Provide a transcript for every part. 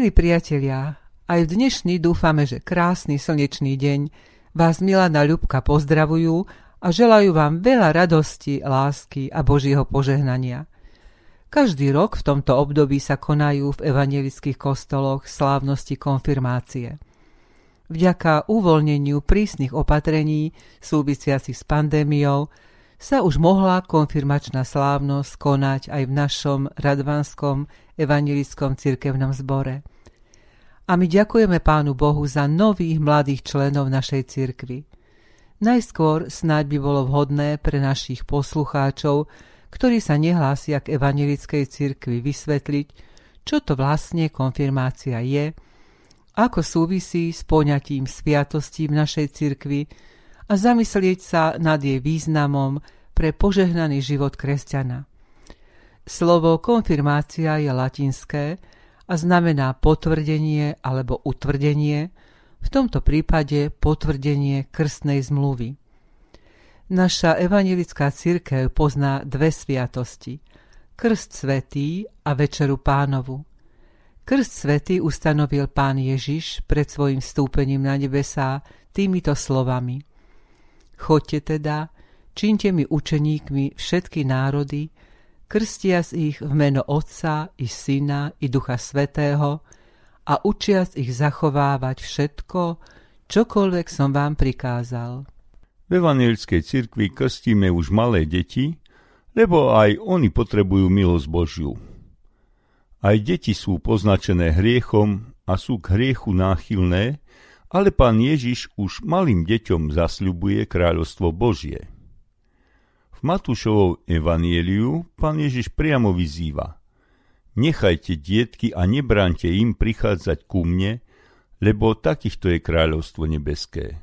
Milí priatelia, aj v dnešný dúfame, že krásny slnečný deň vás Milana Ľubka pozdravujú a želajú vám veľa radosti, lásky a Božieho požehnania. Každý rok v tomto období sa konajú v evangelických kostoloch slávnosti konfirmácie. Vďaka uvoľneniu prísnych opatrení súvisiacich s pandémiou sa už mohla konfirmačná slávnosť konať aj v našom radvanskom evangelickom cirkevnom zbore. A my ďakujeme Pánu Bohu za nových mladých členov našej cirkvy. Najskôr snáď by bolo vhodné pre našich poslucháčov, ktorí sa nehlásia k evangelickej cirkvi, vysvetliť, čo to vlastne konfirmácia je, ako súvisí s poňatím sviatostí v našej cirkvi, a zamyslieť sa nad jej významom pre požehnaný život kresťana. Slovo konfirmácia je latinské a znamená potvrdenie alebo utvrdenie, v tomto prípade potvrdenie krstnej zmluvy. Naša evangelická církev pozná dve sviatosti. Krst svetý a Večeru pánovu. Krst svetý ustanovil pán Ježiš pred svojim vstúpením na nebesá týmito slovami – Chodte teda, čínte mi učeníkmi všetky národy, krstiac ich v meno Otca i Syna i Ducha Svetého a učiac ich zachovávať všetko, čokoľvek som vám prikázal. V evangelickej cirkvi krstíme už malé deti, lebo aj oni potrebujú milosť Božiu. Aj deti sú poznačené hriechom a sú k hriechu náchylné, ale pán Ježiš už malým deťom zasľubuje kráľovstvo Božie. V Matúšovom evanieliu pán Ježiš priamo vyzýva Nechajte dietky a nebránte im prichádzať ku mne, lebo takýchto je kráľovstvo nebeské.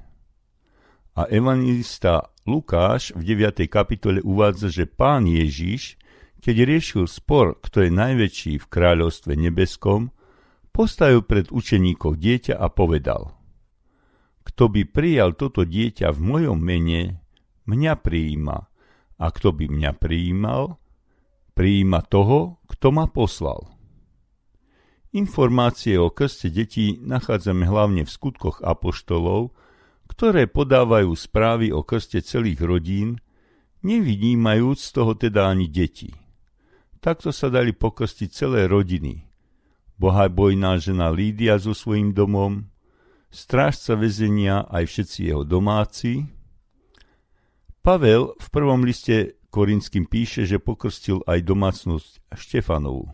A evangelista Lukáš v 9. kapitole uvádza, že pán Ježiš, keď riešil spor, kto je najväčší v kráľovstve nebeskom, postavil pred učeníkov dieťa a povedal – kto by prijal toto dieťa v mojom mene, mňa prijíma. A kto by mňa prijímal, prijíma toho, kto ma poslal. Informácie o krste detí nachádzame hlavne v skutkoch apoštolov, ktoré podávajú správy o krste celých rodín, nevidímajúc z toho teda ani deti. Takto sa dali pokrstiť celé rodiny. Bohabojná žena Lídia so svojím domom, strážca väzenia aj všetci jeho domáci. Pavel v prvom liste Korinským píše, že pokrstil aj domácnosť Štefanovu.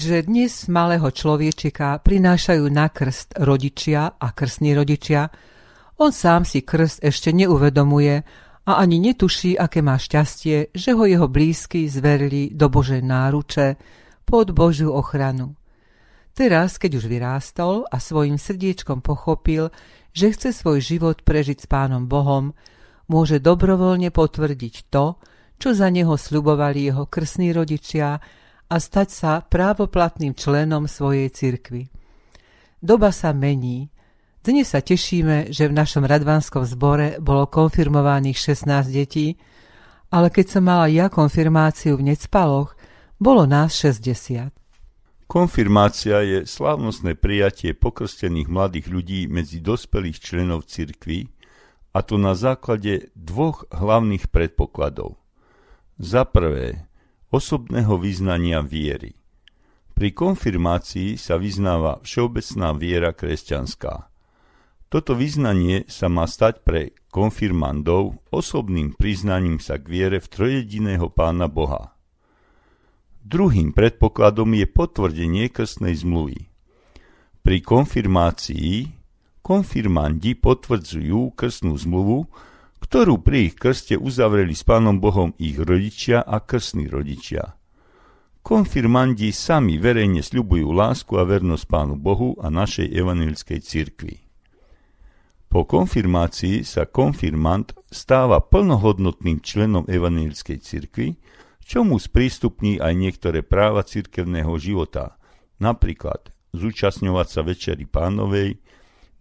Keďže dnes malého človečika prinášajú na krst rodičia a krstní rodičia, on sám si krst ešte neuvedomuje a ani netuší, aké má šťastie, že ho jeho blízky zverili do Božej náruče pod Božiu ochranu. Teraz, keď už vyrástol a svojim srdiečkom pochopil, že chce svoj život prežiť s Pánom Bohom, môže dobrovoľne potvrdiť to, čo za neho slubovali jeho krsní rodičia a stať sa právoplatným členom svojej cirkvy. Doba sa mení. Dnes sa tešíme, že v našom radvanskom zbore bolo konfirmovaných 16 detí, ale keď som mala ja konfirmáciu v Necpaloch, bolo nás 60. Konfirmácia je slávnostné prijatie pokrstených mladých ľudí medzi dospelých členov cirkvy, a to na základe dvoch hlavných predpokladov. Za prvé, osobného vyznania viery. Pri konfirmácii sa vyznáva všeobecná viera kresťanská. Toto vyznanie sa má stať pre konfirmandov osobným priznaním sa k viere v trojediného Pána Boha. Druhým predpokladom je potvrdenie krstnej zmluvy. Pri konfirmácii konfirmandi potvrdzujú krstnú zmluvu, ktorú pri ich krste uzavreli s Pánom Bohom ich rodičia a krstní rodičia. Konfirmandi sami verejne sľubujú lásku a vernosť Pánu Bohu a našej evanilickej cirkvi. Po konfirmácii sa konfirmant stáva plnohodnotným členom evanilickej cirkvi, čo mu sprístupní aj niektoré práva cirkevného života, napríklad zúčastňovať sa večeri pánovej,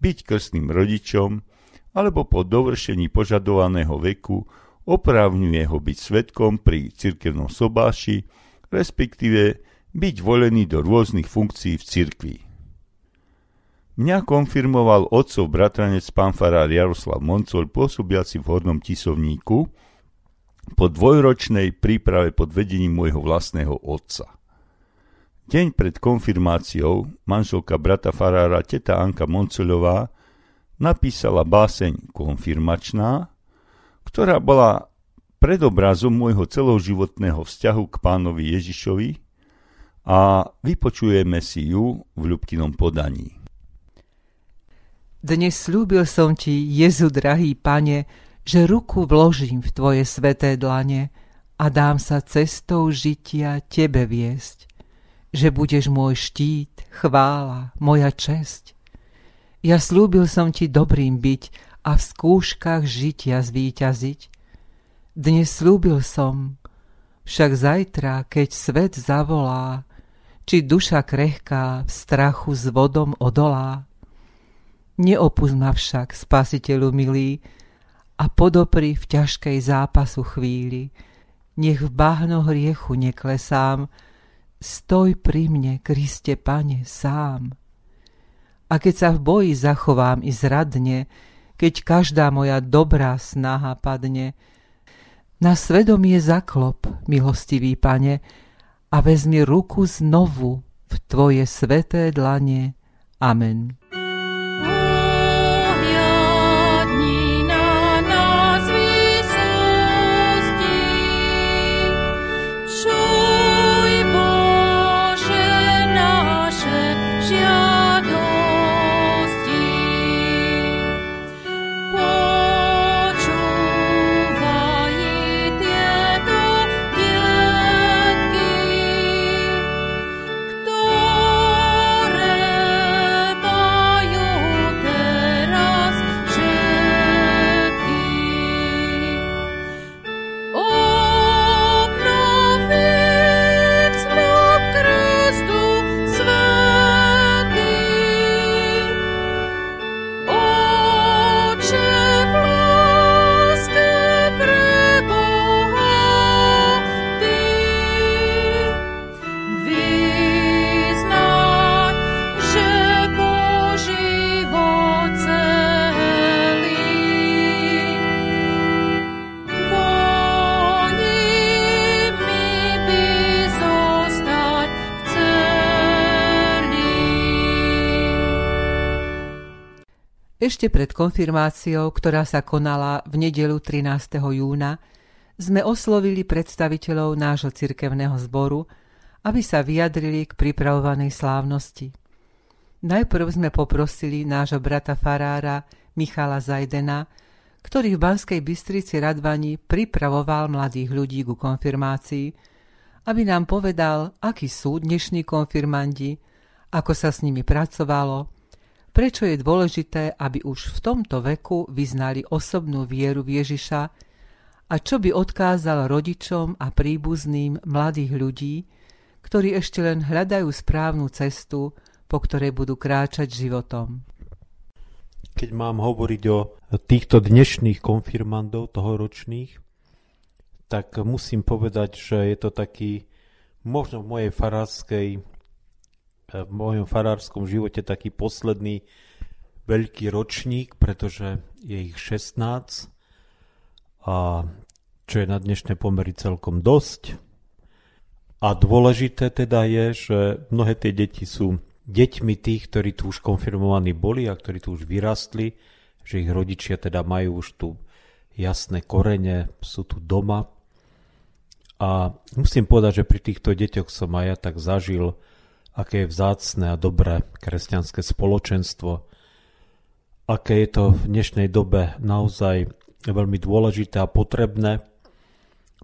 byť krstným rodičom, alebo po dovršení požadovaného veku oprávňuje ho byť svetkom pri cirkevnom sobáši, respektíve byť volený do rôznych funkcií v cirkvi. Mňa konfirmoval otcov bratranec pán farár Jaroslav Moncol pôsobiaci v Hornom Tisovníku po dvojročnej príprave pod vedením môjho vlastného otca. Deň pred konfirmáciou manželka brata farára teta Anka Moncelová napísala báseň konfirmačná, ktorá bola predobrazom môjho celoživotného vzťahu k pánovi Ježišovi a vypočujeme si ju v ľubkinom podaní. Dnes slúbil som ti, Jezu drahý pane, že ruku vložím v tvoje sveté dlane a dám sa cestou žitia tebe viesť, že budeš môj štít, chvála, moja česť ja slúbil som ti dobrým byť a v skúškach žitia zvíťaziť. Dnes slúbil som, však zajtra, keď svet zavolá, či duša krehká v strachu s vodom odolá. Neopust ma však, spasiteľu milý, a podopri v ťažkej zápasu chvíli, nech v bahno hriechu neklesám, stoj pri mne, Kriste Pane, sám. A keď sa v boji zachovám i zradne, keď každá moja dobrá snaha padne, na svedomie zaklop, milostivý pane, a vezmi ruku znovu v tvoje sveté dlane. Amen. Ešte pred konfirmáciou, ktorá sa konala v nedelu 13. júna, sme oslovili predstaviteľov nášho cirkevného zboru aby sa vyjadrili k pripravovanej slávnosti. Najprv sme poprosili nášho brata farára Michala Zajdena, ktorý v Banskej Bystrici Radvani pripravoval mladých ľudí ku konfirmácii, aby nám povedal, akí sú dnešní konfirmandi, ako sa s nimi pracovalo, prečo je dôležité, aby už v tomto veku vyznali osobnú vieru Ježiša a čo by odkázal rodičom a príbuzným mladých ľudí, ktorí ešte len hľadajú správnu cestu, po ktorej budú kráčať životom. Keď mám hovoriť o týchto dnešných konfirmandov tohoročných, tak musím povedať, že je to taký možno v mojej farárskej v mojom farárskom živote taký posledný veľký ročník, pretože je ich 16 a čo je na dnešné pomery celkom dosť. A dôležité teda je, že mnohé tie deti sú deťmi tých, ktorí tu už konfirmovaní boli a ktorí tu už vyrastli, že ich rodičia teda majú už tu jasné korene, sú tu doma. A musím povedať, že pri týchto deťoch som aj ja tak zažil, aké je vzácne a dobré kresťanské spoločenstvo, aké je to v dnešnej dobe naozaj veľmi dôležité a potrebné,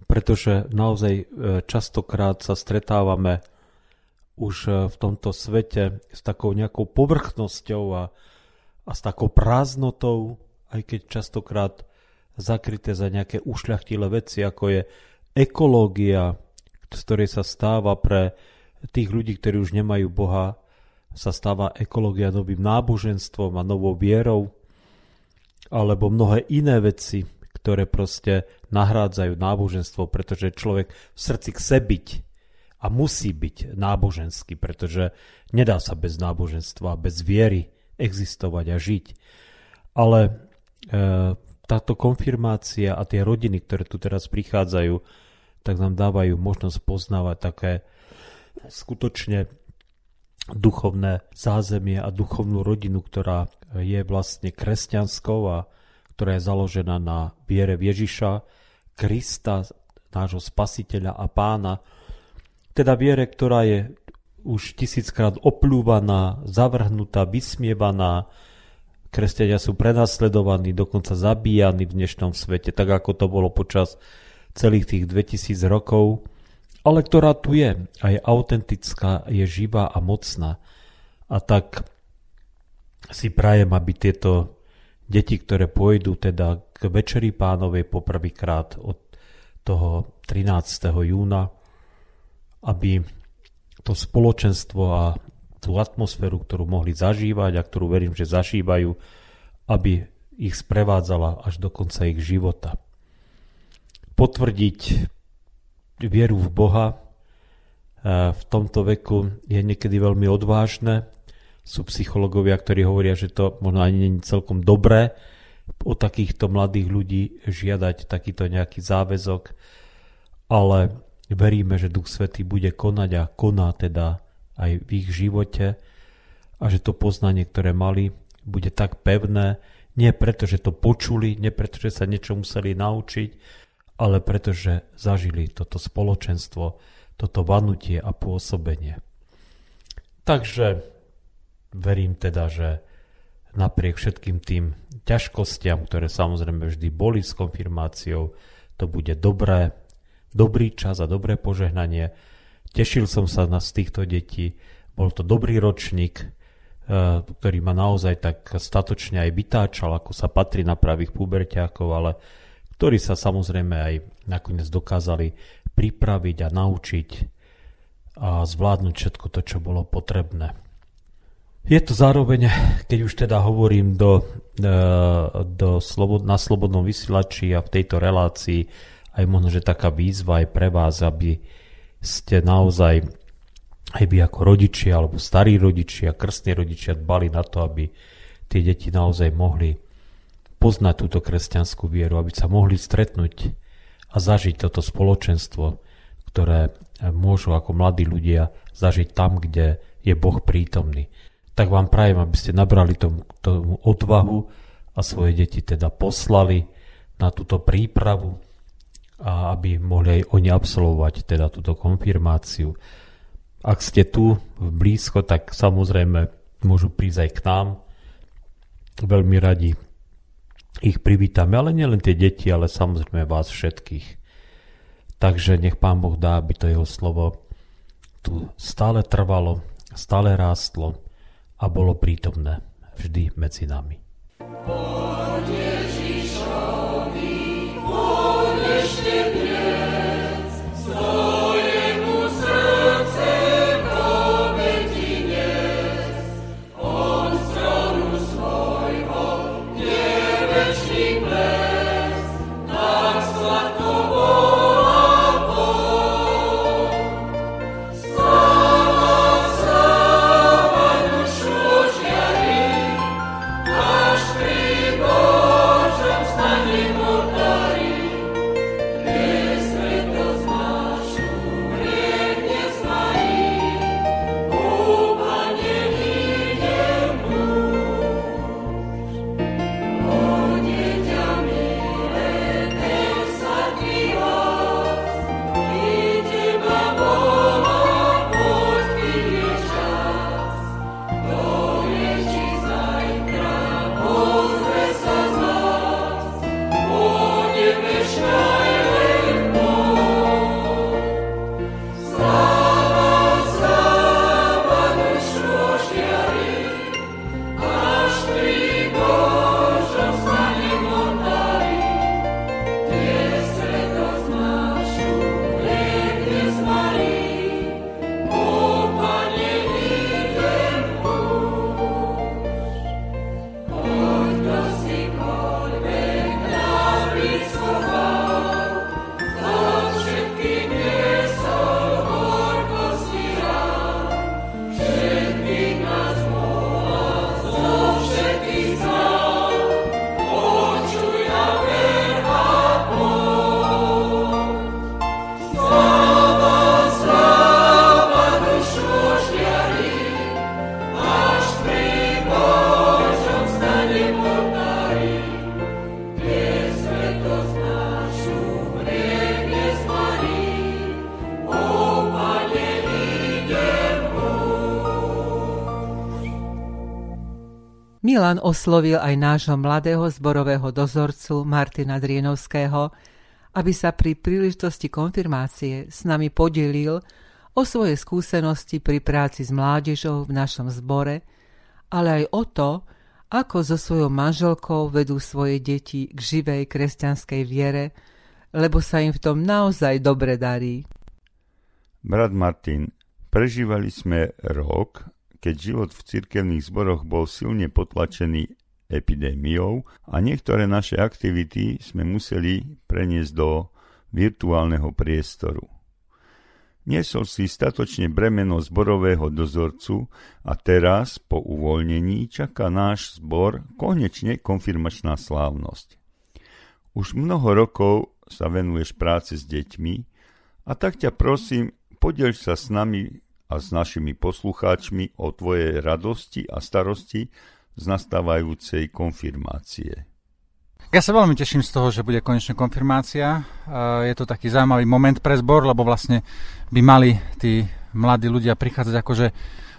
pretože naozaj e, častokrát sa stretávame už e, v tomto svete s takou nejakou povrchnosťou a, a s takou prázdnotou, aj keď častokrát zakryté za nejaké ušľachtilé veci, ako je ekológia, z ktorej sa stáva pre tých ľudí, ktorí už nemajú Boha, sa stáva ekológia novým náboženstvom a novou vierou, alebo mnohé iné veci, ktoré proste nahrádzajú náboženstvo, pretože človek v srdci chce byť a musí byť náboženský, pretože nedá sa bez náboženstva, bez viery existovať a žiť. Ale e, táto konfirmácia a tie rodiny, ktoré tu teraz prichádzajú, tak nám dávajú možnosť poznávať také skutočne duchovné zázemie a duchovnú rodinu, ktorá je vlastne kresťanskou a ktorá je založená na viere Ježiša, Krista, nášho spasiteľa a pána, teda viere, ktorá je už tisíckrát opľúvaná, zavrhnutá, vysmievaná, kresťania sú prenasledovaní, dokonca zabíjani v dnešnom svete, tak ako to bolo počas celých tých 2000 rokov ale ktorá tu je a je autentická, je živá a mocná. A tak si prajem, aby tieto deti, ktoré pôjdu teda k Večeri pánovej poprvýkrát od toho 13. júna, aby to spoločenstvo a tú atmosféru, ktorú mohli zažívať a ktorú verím, že zažívajú, aby ich sprevádzala až do konca ich života. Potvrdiť vieru v Boha v tomto veku je niekedy veľmi odvážne. Sú psychológovia, ktorí hovoria, že to možno ani nie je celkom dobré o takýchto mladých ľudí žiadať takýto nejaký záväzok, ale veríme, že Duch Svetý bude konať a koná teda aj v ich živote a že to poznanie, ktoré mali, bude tak pevné, nie preto, že to počuli, nie preto, že sa niečo museli naučiť, ale pretože zažili toto spoločenstvo, toto vanutie a pôsobenie. Takže verím teda, že napriek všetkým tým ťažkostiam, ktoré samozrejme vždy boli s konfirmáciou, to bude dobré, dobrý čas a dobré požehnanie. Tešil som sa na z týchto detí, bol to dobrý ročník, eh, ktorý ma naozaj tak statočne aj vytáčal, ako sa patrí na pravých puberťákov, ale ktorí sa samozrejme aj nakoniec dokázali pripraviť a naučiť a zvládnuť všetko to, čo bolo potrebné. Je to zároveň, keď už teda hovorím do, e, do na slobodnom vysielači a v tejto relácii, aj možno, že taká výzva aj pre vás, aby ste naozaj aj vy ako rodičia alebo starí rodičia, krstní rodičia dbali na to, aby tie deti naozaj mohli poznať túto kresťanskú vieru, aby sa mohli stretnúť a zažiť toto spoločenstvo, ktoré môžu ako mladí ľudia zažiť tam, kde je Boh prítomný. Tak vám prajem, aby ste nabrali tomu, tomu odvahu a svoje deti teda poslali na túto prípravu a aby mohli aj oni absolvovať teda túto konfirmáciu. ak ste tu blízko, tak samozrejme môžu prísť aj k nám. Veľmi radi ich privítame, ale nielen tie deti, ale samozrejme vás všetkých. Takže nech Pán Boh dá, aby to jeho slovo tu stále trvalo, stále rástlo a bolo prítomné vždy medzi nami. Milan oslovil aj nášho mladého zborového dozorcu Martina Drienovského, aby sa pri príležitosti konfirmácie s nami podelil o svoje skúsenosti pri práci s mládežou v našom zbore, ale aj o to, ako so svojou manželkou vedú svoje deti k živej kresťanskej viere, lebo sa im v tom naozaj dobre darí. Brat Martin, prežívali sme rok, keď život v cirkevných zboroch bol silne potlačený epidémiou a niektoré naše aktivity sme museli preniesť do virtuálneho priestoru. Niesol si statočne bremeno zborového dozorcu a teraz, po uvoľnení, čaká náš zbor konečne konfirmačná slávnosť. Už mnoho rokov sa venuješ práce s deťmi a tak ťa prosím, podiel sa s nami a s našimi poslucháčmi o tvojej radosti a starosti z nastávajúcej konfirmácie. Ja sa veľmi teším z toho, že bude konečne konfirmácia. Je to taký zaujímavý moment pre zbor, lebo vlastne by mali tí mladí ľudia prichádzať akože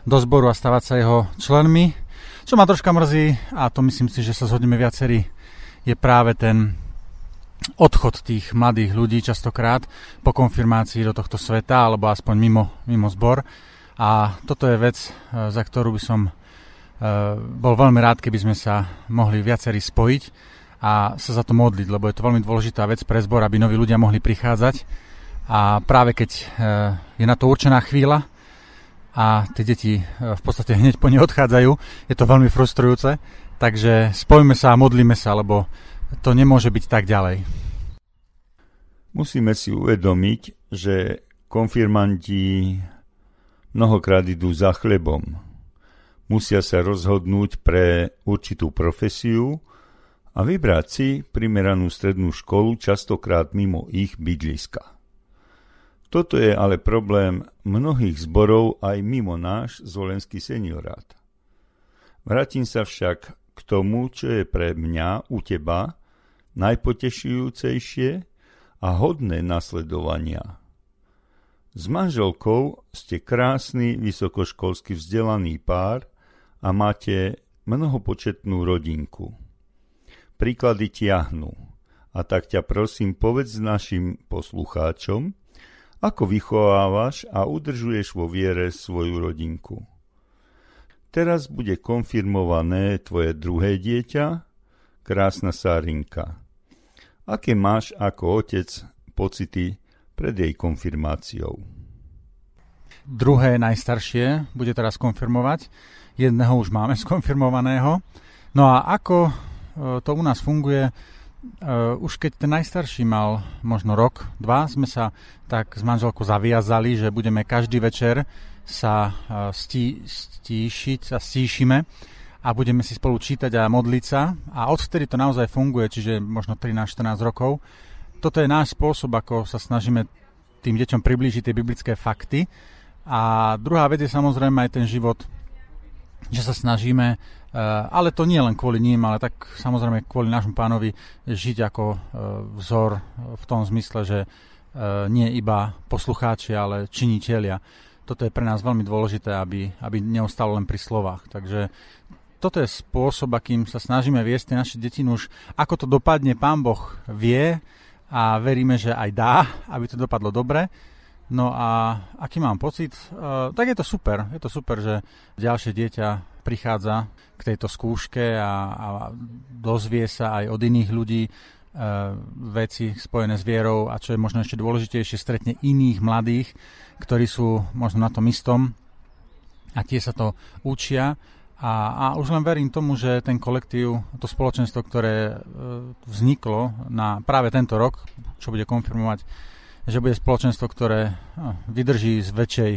do zboru a stavať sa jeho členmi. Čo ma troška mrzí, a to myslím si, že sa zhodneme viacerí, je práve ten odchod tých mladých ľudí častokrát po konfirmácii do tohto sveta, alebo aspoň mimo, mimo zbor. A toto je vec, e, za ktorú by som e, bol veľmi rád, keby sme sa mohli viacerí spojiť a sa za to modliť, lebo je to veľmi dôležitá vec pre zbor, aby noví ľudia mohli prichádzať. A práve keď e, je na to určená chvíľa a tie deti v podstate hneď po nej odchádzajú, je to veľmi frustrujúce. Takže spojme sa a modlíme sa, lebo to nemôže byť tak ďalej. Musíme si uvedomiť, že konfirmanti mnohokrát idú za chlebom. Musia sa rozhodnúť pre určitú profesiu a vybrať si primeranú strednú školu častokrát mimo ich bydliska. Toto je ale problém mnohých zborov aj mimo náš zvolenský seniorát. Vrátim sa však k tomu, čo je pre mňa u teba najpotešujúcejšie a hodné nasledovania. S manželkou ste krásny, vysokoškolsky vzdelaný pár a máte mnohopočetnú rodinku. Príklady tiahnu. A tak ťa prosím povedz našim poslucháčom, ako vychovávaš a udržuješ vo viere svoju rodinku. Teraz bude konfirmované tvoje druhé dieťa, krásna Sárinka. Aké máš ako otec pocity pred jej konfirmáciou. Druhé najstaršie bude teraz konfirmovať. Jedného už máme skonfirmovaného. No a ako e, to u nás funguje, Uh, už keď ten najstarší mal možno rok, dva, sme sa tak s manželkou zaviazali, že budeme každý večer sa stí, stíšiť a stíšime a budeme si spolu čítať a modliť sa. A odvtedy to naozaj funguje, čiže možno 13-14 rokov toto je náš spôsob, ako sa snažíme tým deťom priblížiť tie biblické fakty. A druhá vec je samozrejme aj ten život, že sa snažíme, eh, ale to nie len kvôli ním, ale tak samozrejme kvôli nášmu pánovi žiť ako eh, vzor v tom zmysle, že eh, nie iba poslucháči, ale činitelia. Toto je pre nás veľmi dôležité, aby, aby neostalo len pri slovách. Takže toto je spôsob, akým sa snažíme viesť tie naše deti. Už ako to dopadne, pán Boh vie, a veríme, že aj dá, aby to dopadlo dobre. No a aký mám pocit? Uh, tak je to super. Je to super, že ďalšie dieťa prichádza k tejto skúške a, a dozvie sa aj od iných ľudí uh, veci spojené s vierou a čo je možno ešte dôležitejšie, stretne iných mladých, ktorí sú možno na tom istom a tie sa to učia a, a už len verím tomu, že ten kolektív, to spoločenstvo, ktoré e, vzniklo na práve tento rok, čo bude konfirmovať, že bude spoločenstvo, ktoré no, vydrží z väčšej,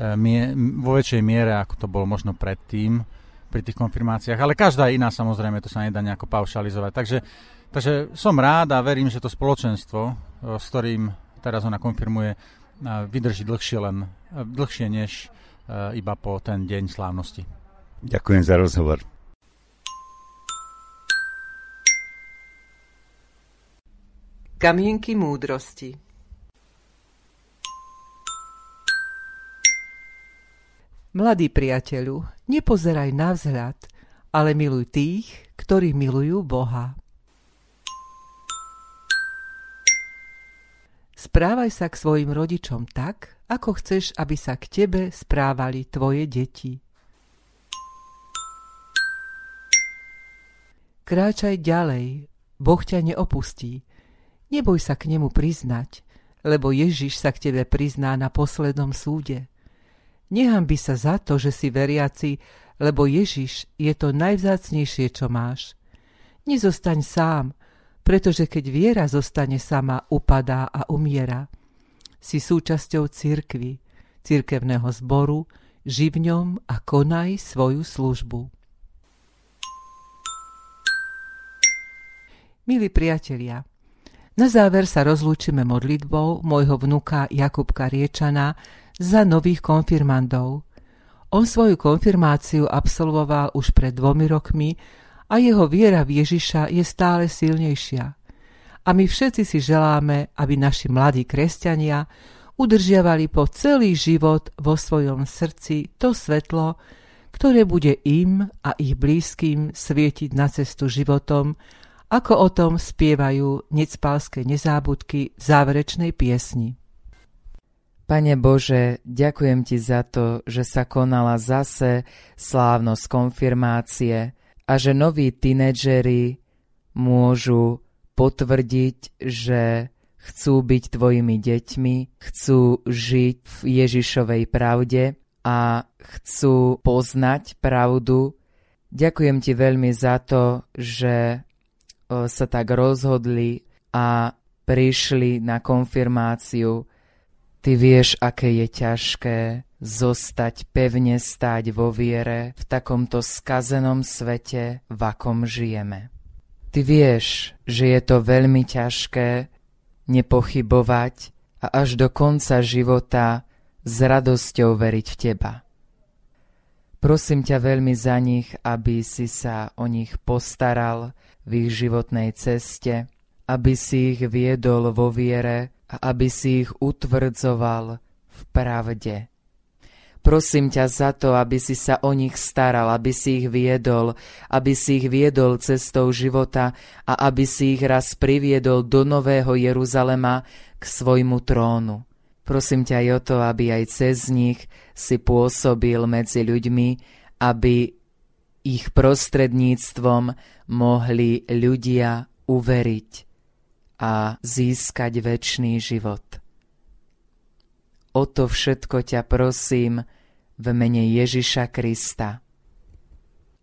e, vo väčšej miere, ako to bolo možno predtým pri tých konfirmáciách. Ale každá iná samozrejme, to sa nedá nejako paušalizovať. Takže, takže som rád a verím, že to spoločenstvo, e, s ktorým teraz ona konfirmuje, vydrží dlhšie, len, dlhšie než iba po ten deň slávnosti. Ďakujem za rozhovor. Kamienky múdrosti Mladý priateľu, nepozeraj na vzhľad, ale miluj tých, ktorí milujú Boha. Správaj sa k svojim rodičom tak, ako chceš, aby sa k tebe správali tvoje deti. Kráčaj ďalej, Boh ťa neopustí. Neboj sa k nemu priznať, lebo Ježiš sa k tebe prizná na poslednom súde. Nehambi sa za to, že si veriaci, lebo Ježiš je to najvzácnejšie, čo máš. Nezostaň sám, pretože keď viera zostane sama, upadá a umiera. Si súčasťou cirkvy, cirkevného zboru, živ v ňom a konaj svoju službu. Milí priatelia, na záver sa rozlúčime modlitbou môjho vnuka Jakubka Riečana za nových konfirmandov. On svoju konfirmáciu absolvoval už pred dvomi rokmi a jeho viera v Ježiša je stále silnejšia. A my všetci si želáme, aby naši mladí kresťania udržiavali po celý život vo svojom srdci to svetlo, ktoré bude im a ich blízkym svietiť na cestu životom ako o tom spievajú necpalské nezábudky v záverečnej piesni. Pane Bože, ďakujem Ti za to, že sa konala zase slávnosť konfirmácie a že noví tínedžeri môžu potvrdiť, že chcú byť Tvojimi deťmi, chcú žiť v Ježišovej pravde a chcú poznať pravdu. Ďakujem Ti veľmi za to, že sa tak rozhodli a prišli na konfirmáciu. Ty vieš, aké je ťažké zostať pevne stáť vo viere v takomto skazenom svete, v akom žijeme. Ty vieš, že je to veľmi ťažké nepochybovať a až do konca života s radosťou veriť v Teba. Prosím ťa veľmi za nich, aby si sa o nich postaral, v ich životnej ceste, aby si ich viedol vo viere a aby si ich utvrdzoval v pravde. Prosím ťa za to, aby si sa o nich staral, aby si ich viedol, aby si ich viedol cestou života a aby si ich raz priviedol do Nového Jeruzalema k svojmu trónu. Prosím ťa aj o to, aby aj cez nich si pôsobil medzi ľuďmi, aby ich prostredníctvom mohli ľudia uveriť a získať väčší život. O to všetko ťa prosím, v mene Ježiša Krista.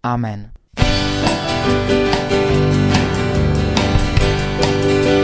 Amen. These little